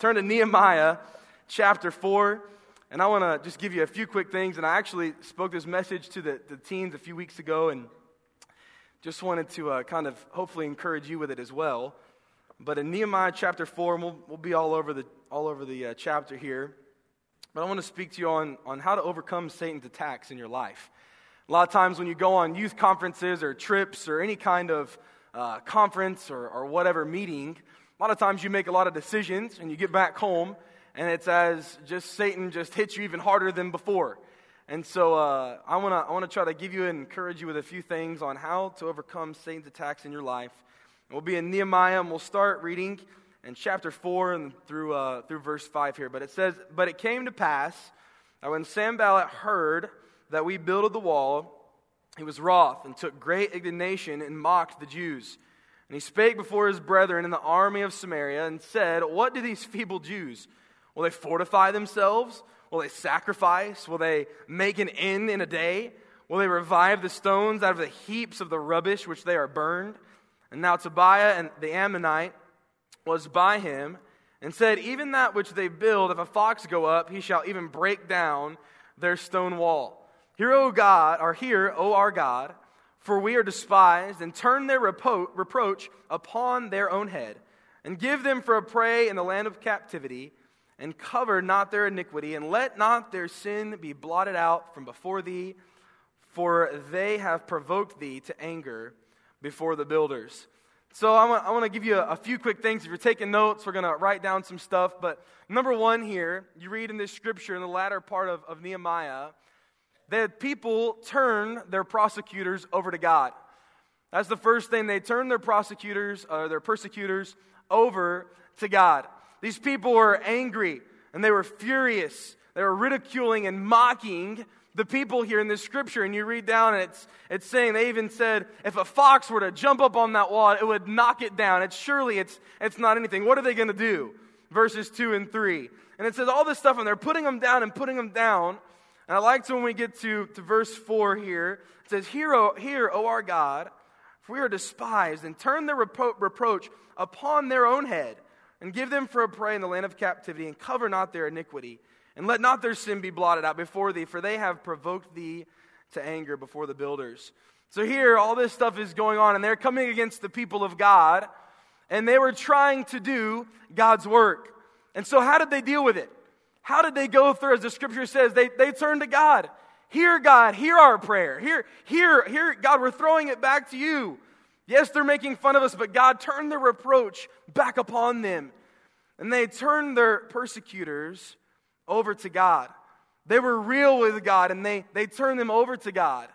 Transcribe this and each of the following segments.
turn to Nehemiah chapter 4. And I want to just give you a few quick things. And I actually spoke this message to the, the teens a few weeks ago and just wanted to uh, kind of hopefully encourage you with it as well. But in Nehemiah chapter 4, and we'll, we'll be all over the, all over the uh, chapter here. But I want to speak to you on, on how to overcome Satan's attacks in your life. A lot of times when you go on youth conferences or trips or any kind of uh, conference or, or whatever meeting, a lot of times you make a lot of decisions and you get back home and it's as just Satan just hits you even harder than before. And so uh, I want to I wanna try to give you and encourage you with a few things on how to overcome Satan's attacks in your life. And we'll be in Nehemiah, and we'll start reading in chapter 4 and through, uh, through verse 5 here. But it says, But it came to pass that when Sanballat heard that we builded the wall, he was wroth and took great indignation and mocked the Jews. And he spake before his brethren in the army of Samaria and said, What do these feeble Jews? Will they fortify themselves? Will they sacrifice? Will they make an end in a day? Will they revive the stones out of the heaps of the rubbish which they are burned? And now Tobiah and the Ammonite was by him and said, Even that which they build, if a fox go up, he shall even break down their stone wall. Hear, O God, or hear, O our God, for we are despised, and turn their repro- reproach upon their own head, and give them for a prey in the land of captivity and cover not their iniquity, and let not their sin be blotted out from before thee, for they have provoked thee to anger before the builders. So I want, I want to give you a, a few quick things. If you're taking notes, we're going to write down some stuff. But number one here, you read in this scripture in the latter part of, of Nehemiah, that people turn their prosecutors over to God. That's the first thing. They turn their prosecutors, uh, their persecutors, over to God. These people were angry and they were furious. They were ridiculing and mocking the people here in this scripture. And you read down and it's, it's saying, they even said, if a fox were to jump up on that wall, it would knock it down. It's surely it's, it's not anything. What are they going to do? Verses 2 and 3. And it says all this stuff, and they're putting them down and putting them down. And I like to when we get to, to verse 4 here, it says, Hear, O, hear, o our God, for we are despised, and turn their repro- reproach upon their own head and give them for a prey in the land of captivity, and cover not their iniquity, and let not their sin be blotted out before thee, for they have provoked thee to anger before the builders. So here, all this stuff is going on, and they're coming against the people of God, and they were trying to do God's work. And so, how did they deal with it? How did they go through? As the scripture says, they, they turned to God. Hear, God, hear our prayer. Hear, hear, hear, God, we're throwing it back to you. Yes, they're making fun of us, but God turned their reproach back upon them. And they turned their persecutors over to God. They were real with God and they, they turned them over to God.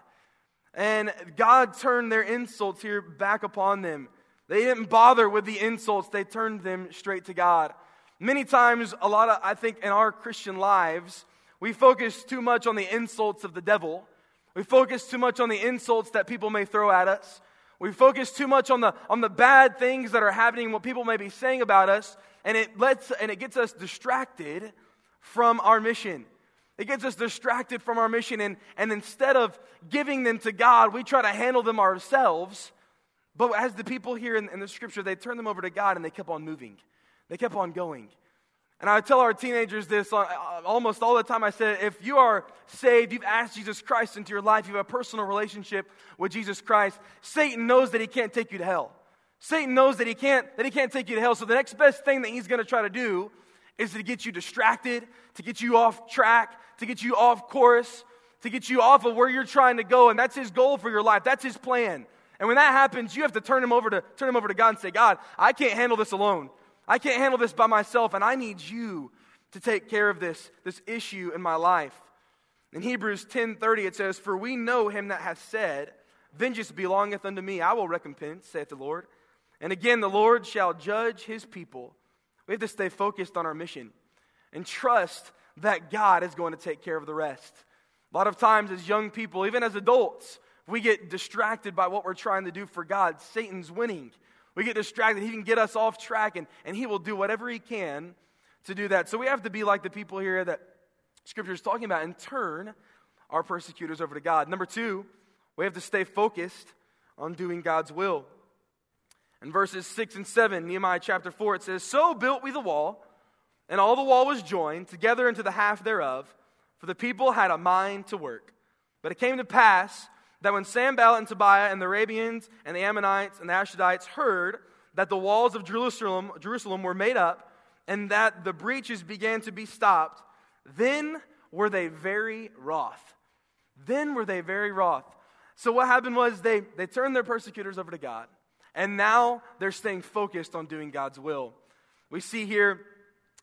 And God turned their insults here back upon them. They didn't bother with the insults, they turned them straight to God. Many times, a lot of, I think, in our Christian lives, we focus too much on the insults of the devil. We focus too much on the insults that people may throw at us. We focus too much on the, on the bad things that are happening, what people may be saying about us, and it, lets, and it gets us distracted from our mission. It gets us distracted from our mission, and, and instead of giving them to God, we try to handle them ourselves. But as the people here in, in the scripture, they turned them over to God and they kept on moving. They kept on going. And I tell our teenagers this uh, almost all the time. I said, if you are saved, you've asked Jesus Christ into your life, you have a personal relationship with Jesus Christ, Satan knows that he can't take you to hell. Satan knows that he can't, that he can't take you to hell. So the next best thing that he's going to try to do is to get you distracted, to get you off track, to get you off course, to get you off of where you're trying to go. And that's his goal for your life. That's his plan. And when that happens, you have to turn him over to, turn him over to God and say, God, I can't handle this alone. I can't handle this by myself, and I need you to take care of this, this issue in my life. In Hebrews 10:30 it says, For we know him that hath said, Vengeance belongeth unto me, I will recompense, saith the Lord. And again, the Lord shall judge his people. We have to stay focused on our mission and trust that God is going to take care of the rest. A lot of times, as young people, even as adults, we get distracted by what we're trying to do for God. Satan's winning. We get distracted. He can get us off track, and, and he will do whatever he can to do that. So we have to be like the people here that Scripture is talking about and turn our persecutors over to God. Number two, we have to stay focused on doing God's will. In verses 6 and 7, Nehemiah chapter 4, it says, So built we the wall, and all the wall was joined together into the half thereof, for the people had a mind to work. But it came to pass that when Sanballat and Tobiah and the Arabians and the Ammonites and the Ashdodites heard that the walls of Jerusalem, Jerusalem were made up and that the breaches began to be stopped, then were they very wroth. Then were they very wroth. So what happened was they, they turned their persecutors over to God, and now they're staying focused on doing God's will. We see here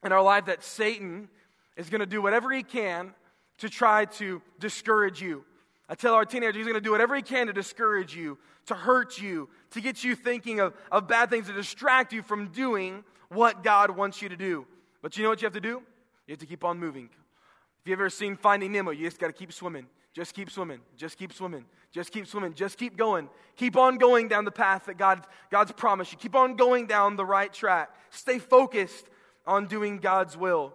in our life that Satan is going to do whatever he can to try to discourage you. I tell our teenagers he's going to do whatever he can to discourage you, to hurt you, to get you thinking of, of bad things, to distract you from doing what God wants you to do. But you know what you have to do? You have to keep on moving. If you've ever seen Finding Nemo, you just got to keep swimming. Just keep swimming. Just keep swimming. Just keep swimming. Just keep going. Keep on going down the path that God, God's promised you. Keep on going down the right track. Stay focused on doing God's will.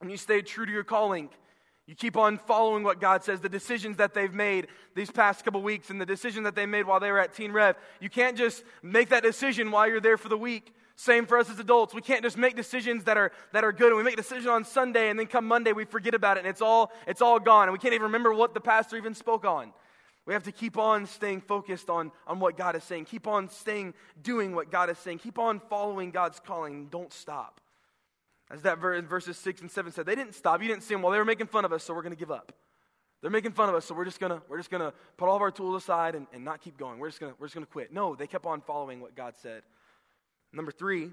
And you stay true to your calling. You keep on following what God says, the decisions that they've made these past couple weeks and the decision that they made while they were at Teen Rev. You can't just make that decision while you're there for the week. Same for us as adults. We can't just make decisions that are, that are good and we make a decision on Sunday and then come Monday we forget about it and it's all, it's all gone and we can't even remember what the pastor even spoke on. We have to keep on staying focused on, on what God is saying. Keep on staying doing what God is saying. Keep on following God's calling. Don't stop. As that verse, verses 6 and 7 said, they didn't stop. You didn't see them. Well, they were making fun of us, so we're going to give up. They're making fun of us, so we're just gonna we're just gonna put all of our tools aside and, and not keep going. We're just gonna we're just gonna quit. No, they kept on following what God said. Number three,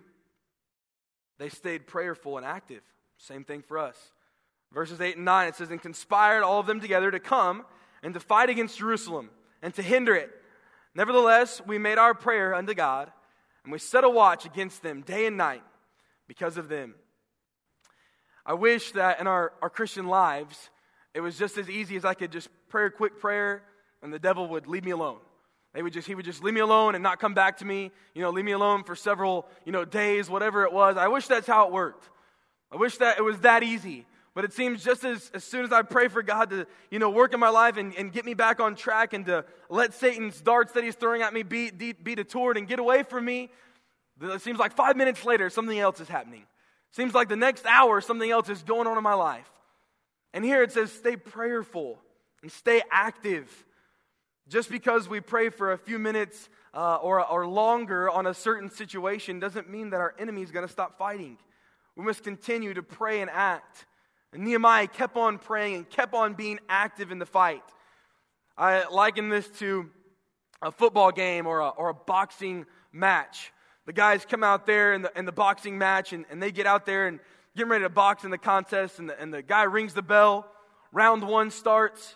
they stayed prayerful and active. Same thing for us. Verses 8 and 9, it says, And conspired all of them together to come and to fight against Jerusalem and to hinder it. Nevertheless, we made our prayer unto God, and we set a watch against them day and night because of them. I wish that in our, our Christian lives, it was just as easy as I could just pray a quick prayer and the devil would leave me alone. They would just, he would just leave me alone and not come back to me, you know, leave me alone for several, you know, days, whatever it was. I wish that's how it worked. I wish that it was that easy. But it seems just as, as soon as I pray for God to, you know, work in my life and, and get me back on track and to let Satan's darts that he's throwing at me be, be, detoured and get away from me, it seems like five minutes later, something else is happening. Seems like the next hour, something else is going on in my life. And here it says, stay prayerful and stay active. Just because we pray for a few minutes uh, or, or longer on a certain situation doesn't mean that our enemy is going to stop fighting. We must continue to pray and act. And Nehemiah kept on praying and kept on being active in the fight. I liken this to a football game or a, or a boxing match the guys come out there in the, in the boxing match and, and they get out there and get ready to box in the contest, and the, and the guy rings the bell. Round one starts,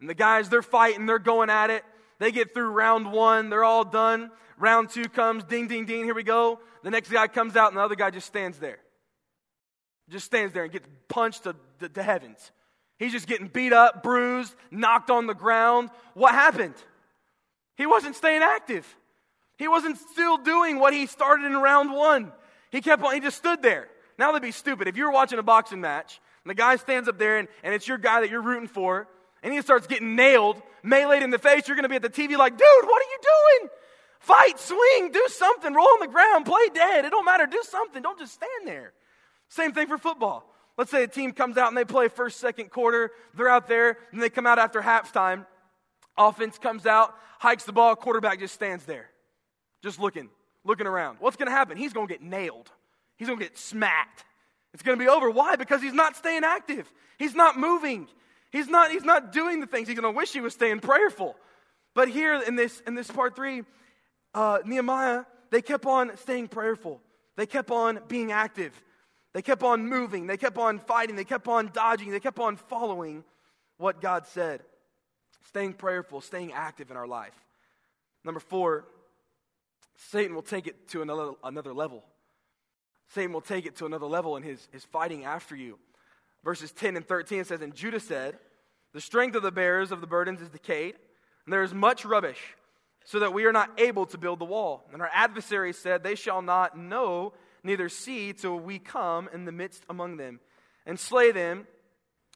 and the guys, they're fighting, they're going at it. They get through round one, they're all done. Round two comes, ding, ding, ding, here we go. The next guy comes out, and the other guy just stands there. Just stands there and gets punched to, to, to heavens. He's just getting beat up, bruised, knocked on the ground. What happened? He wasn't staying active. He wasn't still doing what he started in round one. He kept on, he just stood there. Now that'd be stupid. If you were watching a boxing match and the guy stands up there and, and it's your guy that you're rooting for, and he starts getting nailed, meleeed in the face, you're going to be at the TV like, dude, what are you doing? Fight, swing, do something, roll on the ground, play dead. It don't matter. Do something. Don't just stand there. Same thing for football. Let's say a team comes out and they play first, second quarter. They're out there and they come out after halftime. Offense comes out, hikes the ball, quarterback just stands there just looking, looking around. What's going to happen? He's going to get nailed. He's going to get smacked. It's going to be over. Why? Because he's not staying active. He's not moving. He's not, he's not doing the things. He's going to wish he was staying prayerful. But here in this, in this part three, uh, Nehemiah, they kept on staying prayerful. They kept on being active. They kept on moving. They kept on fighting. They kept on dodging. They kept on following what God said. Staying prayerful, staying active in our life. Number four, Satan will take it to another, another level. Satan will take it to another level in his, his fighting after you. Verses 10 and 13 says, And Judah said, The strength of the bearers of the burdens is decayed, and there is much rubbish, so that we are not able to build the wall. And our adversaries said, They shall not know, neither see, till we come in the midst among them, and slay them,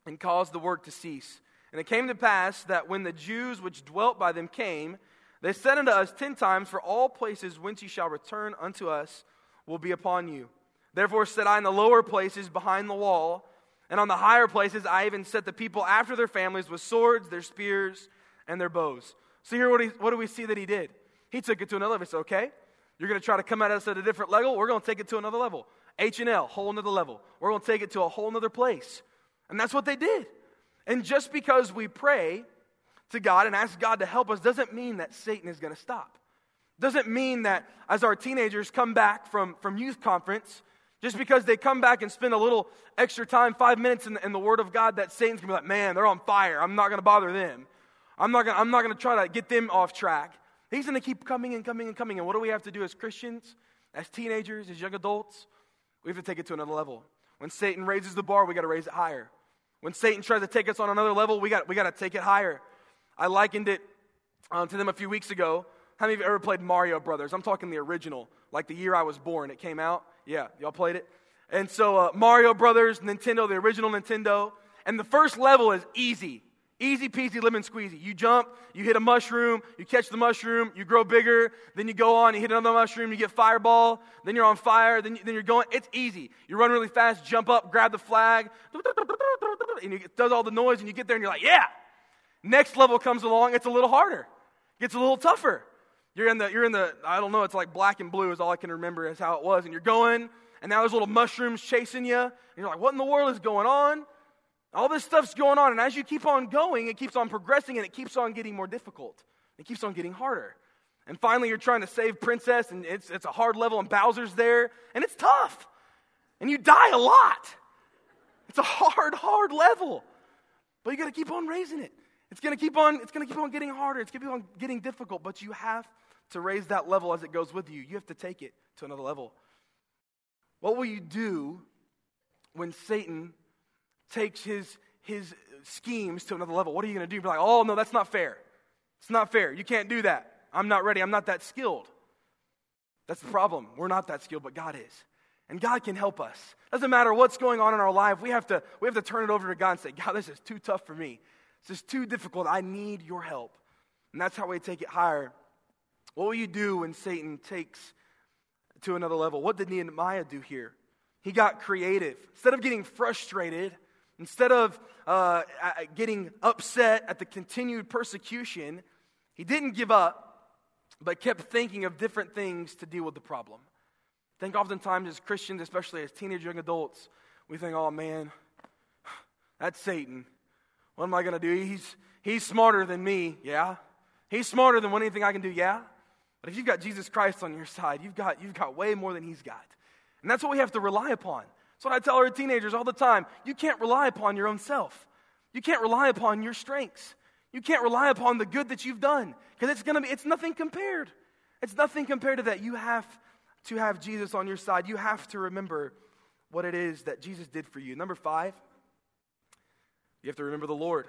and cause the work to cease. And it came to pass that when the Jews which dwelt by them came, they said unto us ten times, For all places whence ye shall return unto us will be upon you. Therefore said I in the lower places behind the wall, and on the higher places I even set the people after their families with swords, their spears, and their bows. So here, what, he, what do we see that he did? He took it to another level. Said, okay, you're going to try to come at us at a different level. We're going to take it to another level. H and L, whole another level. We're going to take it to a whole another place. And that's what they did. And just because we pray to God and ask God to help us doesn't mean that Satan is going to stop. Doesn't mean that as our teenagers come back from, from youth conference, just because they come back and spend a little extra time, five minutes in the, in the Word of God, that Satan's gonna be like, man, they're on fire. I'm not gonna bother them. I'm not not gonna try to get them off track. He's gonna keep coming and coming and coming. And what do we have to do as Christians, as teenagers, as young adults? We have to take it to another level. When Satan raises the bar, we gotta raise it higher. When Satan tries to take us on another level, we got, we got to take it higher. I likened it um, to them a few weeks ago. How many of you ever played Mario Brothers? I'm talking the original, like the year I was born. It came out. Yeah, y'all played it? And so uh, Mario Brothers, Nintendo, the original Nintendo. And the first level is easy. Easy peasy lemon squeezy. You jump, you hit a mushroom, you catch the mushroom, you grow bigger, then you go on, you hit another mushroom, you get fireball, then you're on fire, then, you, then you're going. It's easy. You run really fast, jump up, grab the flag, and it does all the noise, and you get there and you're like, yeah. Next level comes along, it's a little harder, It gets a little tougher. You're in the, you're in the, I don't know, it's like black and blue is all I can remember is how it was. And you're going, and now there's little mushrooms chasing you. And you're like, what in the world is going on? All this stuff's going on. And as you keep on going, it keeps on progressing and it keeps on getting more difficult. It keeps on getting harder. And finally, you're trying to save Princess, and it's, it's a hard level, and Bowser's there, and it's tough. And you die a lot. It's a hard, hard level. But you got to keep on raising it. It's going to keep on it's going to keep on getting harder. It's going to keep on getting difficult, but you have to raise that level as it goes with you. You have to take it to another level. What will you do when Satan takes his, his schemes to another level? What are you going to do? Be like, oh, no, that's not fair. It's not fair. You can't do that. I'm not ready. I'm not that skilled. That's the problem. We're not that skilled, but God is. And God can help us. Doesn't matter what's going on in our life, we have to, we have to turn it over to God and say, God, this is too tough for me. This is too difficult. I need your help. And that's how we take it higher what will you do when Satan takes to another level? What did Nehemiah do here? He got creative. Instead of getting frustrated, instead of uh, getting upset at the continued persecution, he didn't give up, but kept thinking of different things to deal with the problem. I think oftentimes as Christians, especially as teenage young adults, we think, oh man, that's Satan. What am I going to do? He's, he's smarter than me, yeah? He's smarter than anything I can do, yeah? But if you've got Jesus Christ on your side, you've got, you've got way more than he's got. And that's what we have to rely upon. That's what I tell our teenagers all the time. You can't rely upon your own self. You can't rely upon your strengths. You can't rely upon the good that you've done because it's going to be it's nothing compared. It's nothing compared to that. You have to have Jesus on your side. You have to remember what it is that Jesus did for you. Number 5, you have to remember the Lord.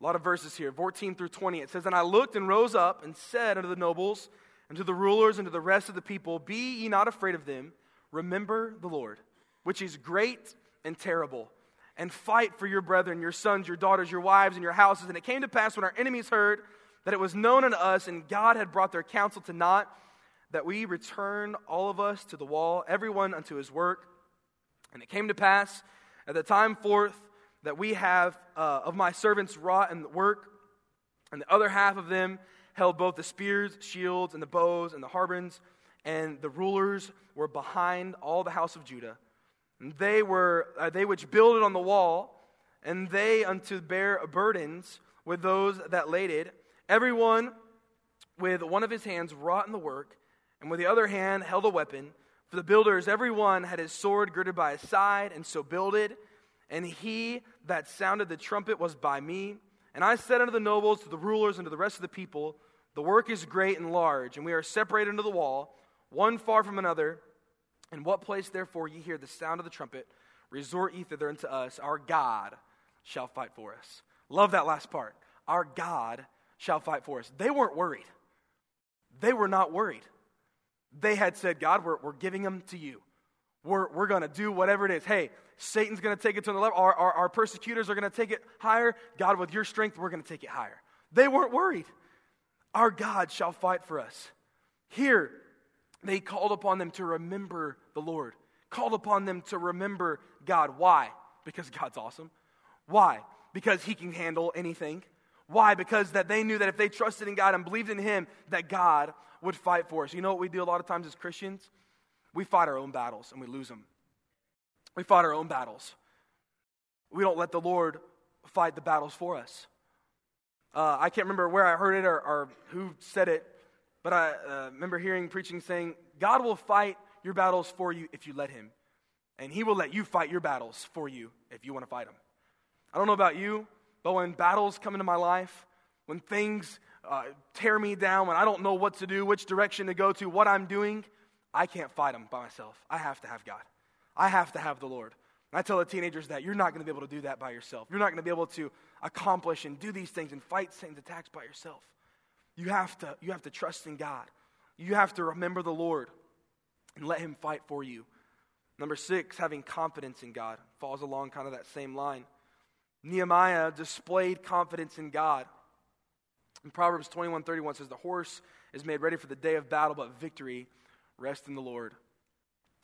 A lot of verses here, 14 through 20. It says, And I looked and rose up and said unto the nobles and to the rulers and to the rest of the people, Be ye not afraid of them. Remember the Lord, which is great and terrible, and fight for your brethren, your sons, your daughters, your wives, and your houses. And it came to pass when our enemies heard that it was known unto us, and God had brought their counsel to naught, that we returned all of us to the wall, everyone unto his work. And it came to pass at the time forth that we have uh, of my servants wrought in the work, and the other half of them held both the spears, shields, and the bows, and the harbins, and the rulers were behind all the house of Judah. And they were uh, they which builded on the wall, and they unto bear burdens with those that laded, everyone with one of his hands wrought in the work, and with the other hand held a weapon. For the builders, every one had his sword girded by his side, and so builded. And he that sounded the trumpet was by me. And I said unto the nobles, to the rulers, and to the rest of the people, The work is great and large, and we are separated unto the wall, one far from another. In what place, therefore, ye hear the sound of the trumpet, resort ye thither unto us. Our God shall fight for us. Love that last part. Our God shall fight for us. They weren't worried. They were not worried. They had said, God, we're, we're giving them to you. We're, we're going to do whatever it is. Hey, Satan's going to take it to another level. Our, our, our persecutors are going to take it higher. God, with your strength, we're going to take it higher. They weren't worried. Our God shall fight for us. Here, they called upon them to remember the Lord. called upon them to remember God. Why? Because God's awesome. Why? Because He can handle anything. Why? Because that they knew that if they trusted in God and believed in Him, that God would fight for us. You know what we do a lot of times as Christians? We fight our own battles and we lose them. We fight our own battles. We don't let the Lord fight the battles for us. Uh, I can't remember where I heard it or, or who said it, but I uh, remember hearing preaching saying, God will fight your battles for you if you let Him. And He will let you fight your battles for you if you want to fight them. I don't know about you, but when battles come into my life, when things uh, tear me down, when I don't know what to do, which direction to go to, what I'm doing, I can't fight them by myself. I have to have God. I have to have the Lord. And I tell the teenagers that you're not going to be able to do that by yourself. You're not going to be able to accomplish and do these things and fight Satan's attacks by yourself. You have to, you have to trust in God. You have to remember the Lord and let Him fight for you. Number six, having confidence in God falls along kind of that same line. Nehemiah displayed confidence in God. In Proverbs 21 31 says, The horse is made ready for the day of battle, but victory rests in the Lord.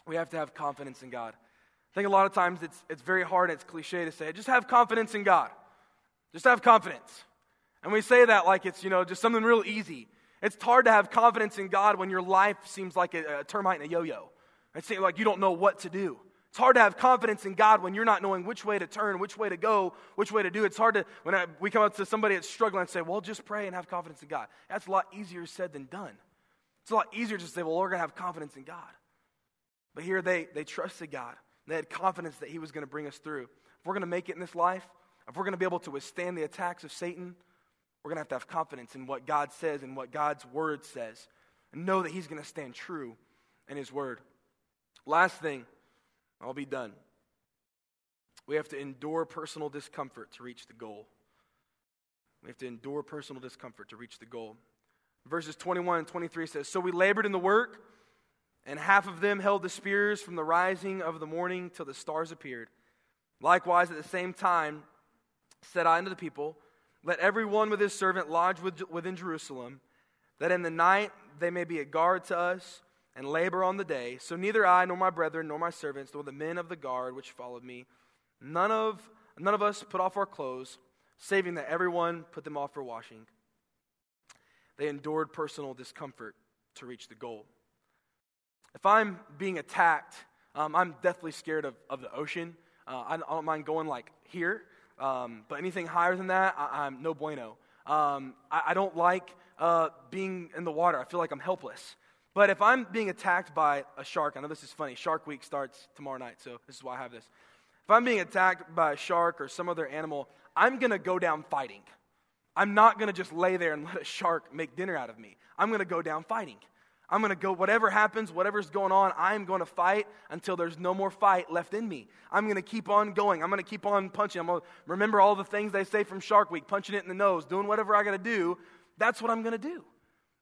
We have to have confidence in God. I think a lot of times it's, it's very hard, and it's cliche to say, just have confidence in God. Just have confidence. And we say that like it's, you know, just something real easy. It's hard to have confidence in God when your life seems like a, a termite in a yo yo. It seems like you don't know what to do. It's hard to have confidence in God when you're not knowing which way to turn, which way to go, which way to do. It's hard to, when I, we come up to somebody that's struggling and say, well, just pray and have confidence in God. That's a lot easier said than done. It's a lot easier to say, well, we're going to have confidence in God. But here they, they trusted God. They had confidence that He was going to bring us through. If we're going to make it in this life, if we're going to be able to withstand the attacks of Satan, we're going to have to have confidence in what God says and what God's word says, and know that He's going to stand true in His word. Last thing, I'll be done. We have to endure personal discomfort to reach the goal. We have to endure personal discomfort to reach the goal. Verses 21 and 23 says So we labored in the work and half of them held the spears from the rising of the morning till the stars appeared. Likewise, at the same time, said I unto the people, Let every one with his servant lodge within Jerusalem, that in the night they may be a guard to us and labor on the day. So neither I, nor my brethren, nor my servants, nor the men of the guard which followed me, none of, none of us put off our clothes, saving that everyone put them off for washing. They endured personal discomfort to reach the goal. If I'm being attacked, um, I'm deathly scared of, of the ocean. Uh, I, don't mind going like here, um, but anything higher than that, I, am no bueno. Um, I, I, don't like uh, being in the water. I feel like I'm helpless. But if I'm being attacked by a shark, I know this is funny. Shark Week starts tomorrow night, so this is why I have this. If I'm being attacked by a shark or some other animal, I'm going to go down fighting. I'm not going to just lay there and let a shark make dinner out of me. I'm going to go down fighting. I'm going to go, whatever happens, whatever's going on, I'm going to fight until there's no more fight left in me. I'm going to keep on going. I'm going to keep on punching. I'm going to remember all the things they say from Shark Week, punching it in the nose, doing whatever I got to do. That's what I'm going to do.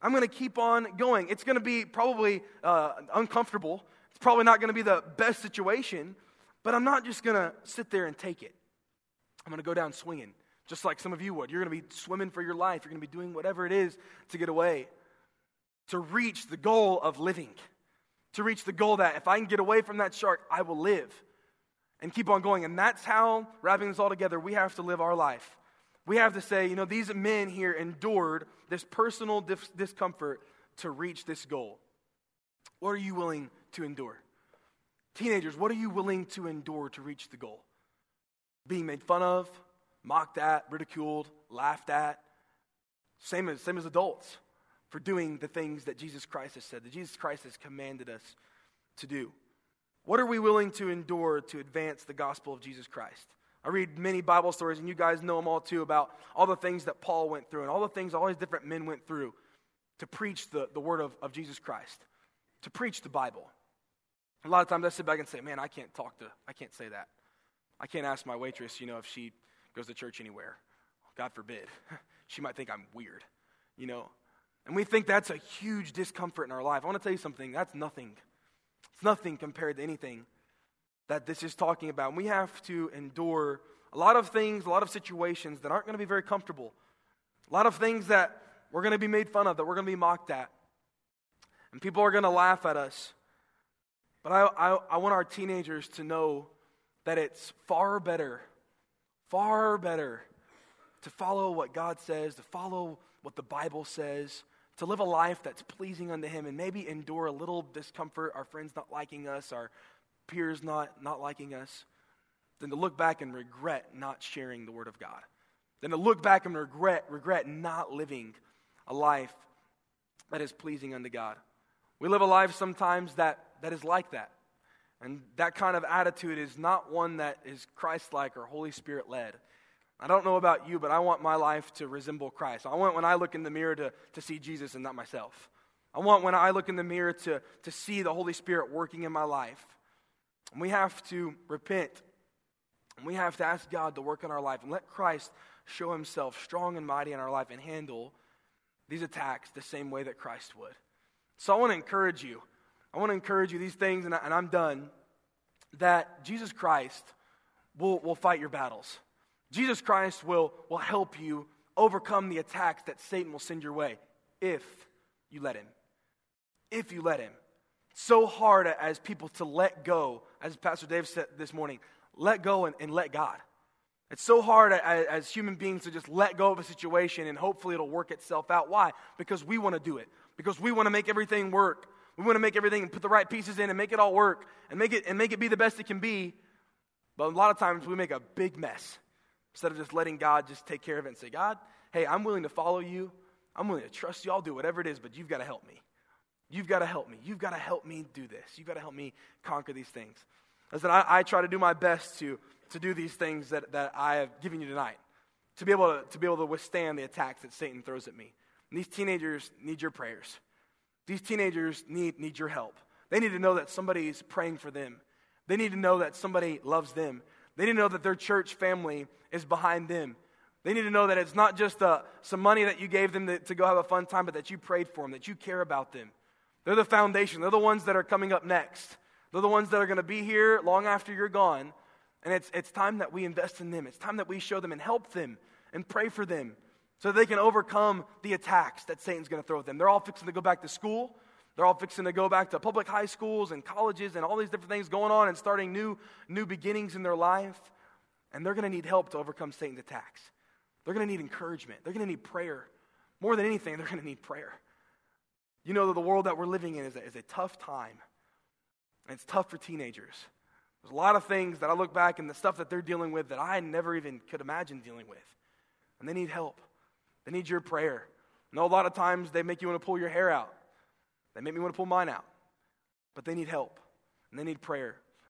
I'm going to keep on going. It's going to be probably uh, uncomfortable. It's probably not going to be the best situation, but I'm not just going to sit there and take it. I'm going to go down swinging, just like some of you would. You're going to be swimming for your life. You're going to be doing whatever it is to get away to reach the goal of living, to reach the goal that if I can get away from that shark, I will live and keep on going. And that's how, wrapping this all together, we have to live our life. We have to say, you know, these men here endured this personal dis- discomfort to reach this goal. What are you willing to endure? Teenagers, what are you willing to endure to reach the goal? Being made fun of, mocked at, ridiculed, laughed at. Same as, same as adults for doing the things that Jesus Christ has said, that Jesus Christ has commanded us to do. What are we willing to endure to advance the gospel of Jesus Christ? I read many Bible stories, and you guys know them all too, about all the things that Paul went through and all the things all these different men went through to preach the, the word of, of Jesus Christ, to preach the Bible. A lot of times I sit back and say, man, I can't talk to, I can't say that. I can't ask my waitress, you know, if she goes to church anywhere. God forbid. she might think I'm weird, you know. And we think that's a huge discomfort in our life. I want to tell you something that's nothing. It's nothing compared to anything that this is talking about. And we have to endure a lot of things, a lot of situations that aren't going to be very comfortable, a lot of things that we're going to be made fun of, that we're going to be mocked at. And people are going to laugh at us. But I, I, I want our teenagers to know that it's far better, far better to follow what God says, to follow what the Bible says, to live a life that's pleasing unto Him, and maybe endure a little discomfort, our friends not liking us, our peers not, not liking us, than to look back and regret not sharing the Word of God. Than to look back and regret, regret not living a life that is pleasing unto God. We live a life sometimes that, that is like that. And that kind of attitude is not one that is Christ like or Holy Spirit led. I don't know about you, but I want my life to resemble Christ. I want when I look in the mirror to, to see Jesus and not myself. I want when I look in the mirror to, to see the Holy Spirit working in my life. And we have to repent. And we have to ask God to work in our life and let Christ show himself strong and mighty in our life and handle these attacks the same way that Christ would. So I want to encourage you. I want to encourage you these things, and, I, I'm done, that Jesus Christ will, will fight your battles. Jesus Christ will, will help you overcome the attacks that Satan will send your way if you let him. If you let him. So hard as people to let go, as Pastor Dave said this morning, let go and, and let God. It's so hard as, as, human beings to just let go of a situation and hopefully it'll work itself out. Why? Because we want to do it. Because we want to make everything work. We want to make everything and put the right pieces in and make it all work and make it and make it be the best it can be. But a lot of times we make a big mess. Instead of just letting God just take care of it and say, God, hey, I'm willing to follow you. I'm willing to trust you. I'll do whatever it is, but you've got to help me. You've got to help me. You've got to help me do this. You've got to help me conquer these things. Listen, I, I try to do my best to, to do these things that, that I have given you tonight, to be, able to, to be able to withstand the attacks that Satan throws at me. And these teenagers need your prayers. These teenagers need, need your help. They need to know that somebody's praying for them. They need to know that somebody loves them. They need to know that their church family is behind them. They need to know that it's not just uh, some money that you gave them to, to go have a fun time, but that you prayed for them, that you care about them. They're the foundation. They're the ones that are coming up next. They're the ones that are going to be here long after you're gone. And it's, it's time that we invest in them. It's time that we show them and help them and pray for them so they can overcome the attacks that Satan's going to throw at them. They're all fixing to go back to school. They're all fixing to go back to public high schools and colleges and all these different things going on and starting new, new beginnings in their life. And they're going to need help to overcome Satan's attacks. They're going to need encouragement. They're going to need prayer. More than anything, they're going to need prayer. You know that the world that we're living in is a, is a tough time. And it's tough for teenagers. There's a lot of things that I look back and the stuff that they're dealing with that I never even could imagine dealing with. And they need help. They need your prayer. I know a lot of times they make you want to pull your hair out. They make me want to pull mine out. But they need help. And they need prayer.